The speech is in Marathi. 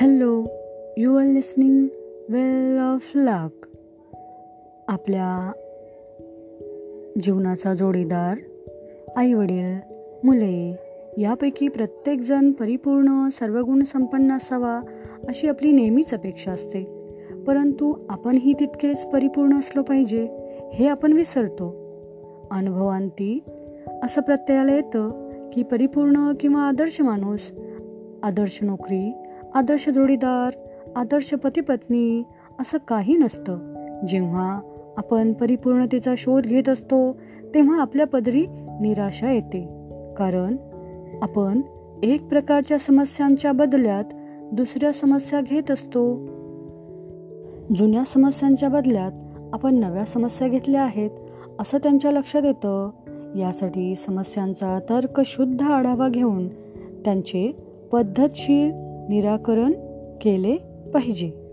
Hello you are listening wheel of luck आपल्या जीवनाचा जोडीदार आईवडील मुले यापैकी प्रत्येकजण परिपूर्ण सर्वगुण संपन्न असावा अशी आपली नेहमीच अपेक्षा असते. परंतु आपणही तितकेच परिपूर्ण असलो पाहिजे हे आपण विसरतो. अनुभवांती असं प्रत्ययाला येतं की परिपूर्ण किंवा आदर्श माणूस आदर्श नोकरी आदर्श जोडीदार आदर्श पतीपत्नी असं काही नसतं. जेव्हा आपण परिपूर्णतेचा शोध घेत असतो तेव्हा आपल्या पदरी निराशा येते. कारण आपण एक प्रकारच्या समस्यांच्या बदल्यात दुसऱ्या समस्या घेत असतो. जुन्या समस्यांच्या बदल्यात आपण नव्या समस्या घेतल्या आहेत असं त्यांच्या लक्षात येतं. यासाठी समस्यांचा तर्कशुद्ध आढावा घेऊन त्यांचे पद्धतशीर निराकरण केले पाहिजे.